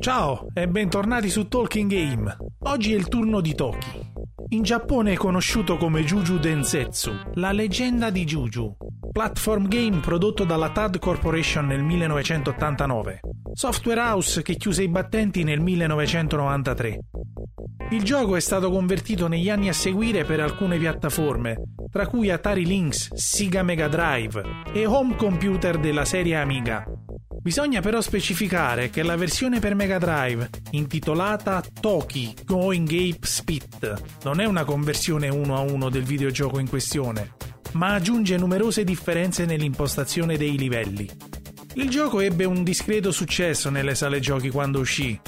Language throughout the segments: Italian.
Ciao e bentornati su Talking Game. Oggi è il turno di Toki. In Giappone è conosciuto come Juju Densetsu, la leggenda di Juju, platform game prodotto dalla TAD Corporation nel 1989, software house che chiuse i battenti nel 1993. Il gioco è stato convertito negli anni a seguire per alcune piattaforme, tra cui Atari Lynx, Sega Mega Drive e home computer della serie Amiga. Bisogna però specificare che la versione per Mega Drive, intitolata Toki Going Ape Spit, non è una conversione uno a uno del videogioco in questione, ma aggiunge numerose differenze nell'impostazione dei livelli. Il gioco ebbe un discreto successo nelle sale giochi quando uscì,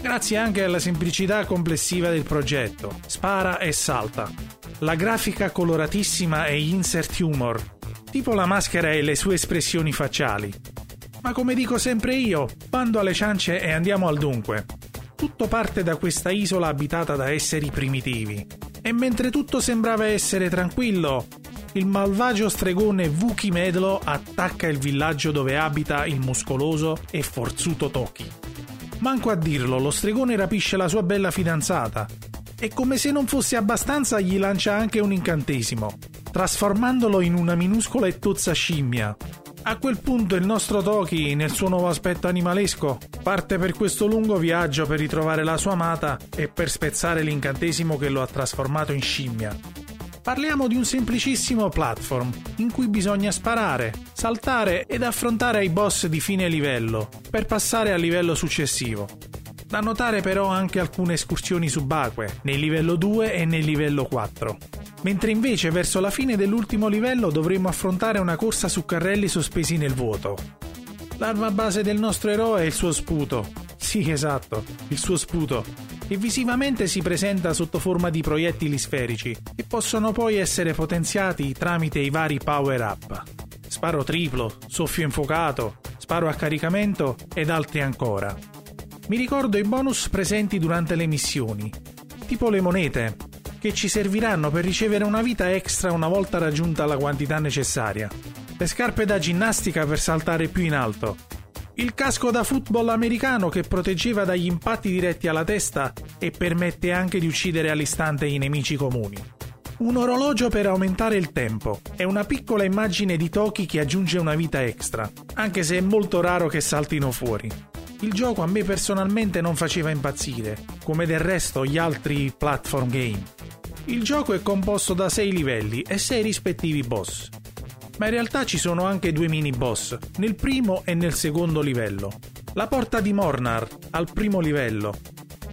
grazie anche alla semplicità complessiva del progetto, spara e salta, la grafica coloratissima e insert humor, tipo la maschera e le sue espressioni facciali, ma come dico sempre io, bando alle ciance e andiamo al dunque. Tutto parte da questa isola abitata da esseri primitivi. E mentre tutto sembrava essere tranquillo, il malvagio stregone Vuki Medlo attacca il villaggio dove abita il muscoloso e forzuto Toki. Manco a dirlo, lo stregone rapisce la sua bella fidanzata e come se non fosse abbastanza gli lancia anche un incantesimo, trasformandolo in una minuscola e tozza scimmia, a quel punto il nostro Toki, nel suo nuovo aspetto animalesco, parte per questo lungo viaggio per ritrovare la sua amata e per spezzare l'incantesimo che lo ha trasformato in scimmia. Parliamo di un semplicissimo platform in cui bisogna sparare, saltare ed affrontare i boss di fine livello per passare al livello successivo. Da notare però anche alcune escursioni subacquee nel livello 2 e nel livello 4 mentre invece verso la fine dell'ultimo livello dovremo affrontare una corsa su carrelli sospesi nel vuoto. L'arma base del nostro eroe è il suo sputo. Sì, esatto, il suo sputo. E visivamente si presenta sotto forma di proiettili sferici, che possono poi essere potenziati tramite i vari power-up. Sparo triplo, soffio infuocato, sparo a caricamento ed altri ancora. Mi ricordo i bonus presenti durante le missioni, tipo le monete, che ci serviranno per ricevere una vita extra una volta raggiunta la quantità necessaria. Le scarpe da ginnastica per saltare più in alto. Il casco da football americano che proteggeva dagli impatti diretti alla testa e permette anche di uccidere all'istante i nemici comuni. Un orologio per aumentare il tempo e una piccola immagine di Toki che aggiunge una vita extra, anche se è molto raro che saltino fuori. Il gioco a me personalmente non faceva impazzire, come del resto gli altri platform game. Il gioco è composto da 6 livelli e 6 rispettivi boss. Ma in realtà ci sono anche due mini boss, nel primo e nel secondo livello. La porta di Mornar, al primo livello.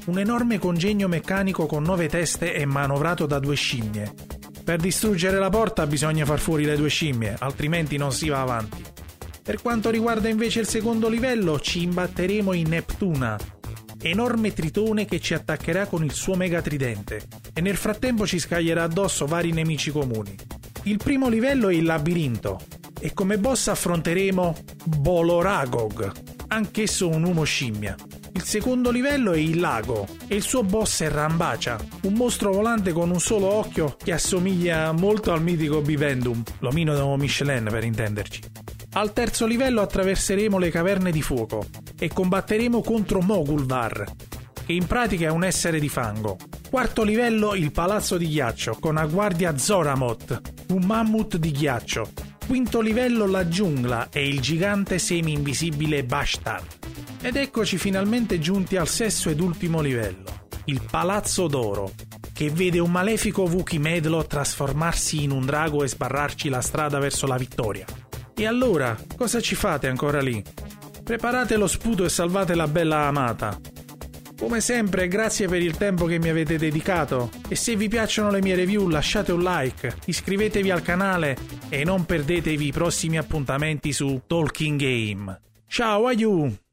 Un enorme congegno meccanico con 9 teste e manovrato da due scimmie. Per distruggere la porta bisogna far fuori le due scimmie, altrimenti non si va avanti. Per quanto riguarda invece il secondo livello, ci imbatteremo in Neptuna, enorme tritone che ci attaccherà con il suo mega tridente e nel frattempo ci scaglierà addosso vari nemici comuni. Il primo livello è il labirinto e come boss affronteremo Boloragog, anch'esso un uomo scimmia. Il secondo livello è il lago e il suo boss è Rambacia, un mostro volante con un solo occhio che assomiglia molto al mitico Bivendum, l'omino Michelin per intenderci. Al terzo livello attraverseremo le caverne di fuoco e combatteremo contro Mogulvar, che in pratica è un essere di fango. Quarto livello il palazzo di ghiaccio con a guardia Zoramot, un mammut di ghiaccio. Quinto livello la giungla e il gigante semi-invisibile Bashtar. Ed eccoci finalmente giunti al sesto ed ultimo livello, il Palazzo d'Oro, che vede un malefico Vuki Medlo trasformarsi in un drago e sbarrarci la strada verso la vittoria. E allora, cosa ci fate ancora lì? Preparate lo sputo e salvate la bella amata. Come sempre, grazie per il tempo che mi avete dedicato e se vi piacciono le mie review lasciate un like, iscrivetevi al canale e non perdetevi i prossimi appuntamenti su Talking Game. Ciao, aiuto!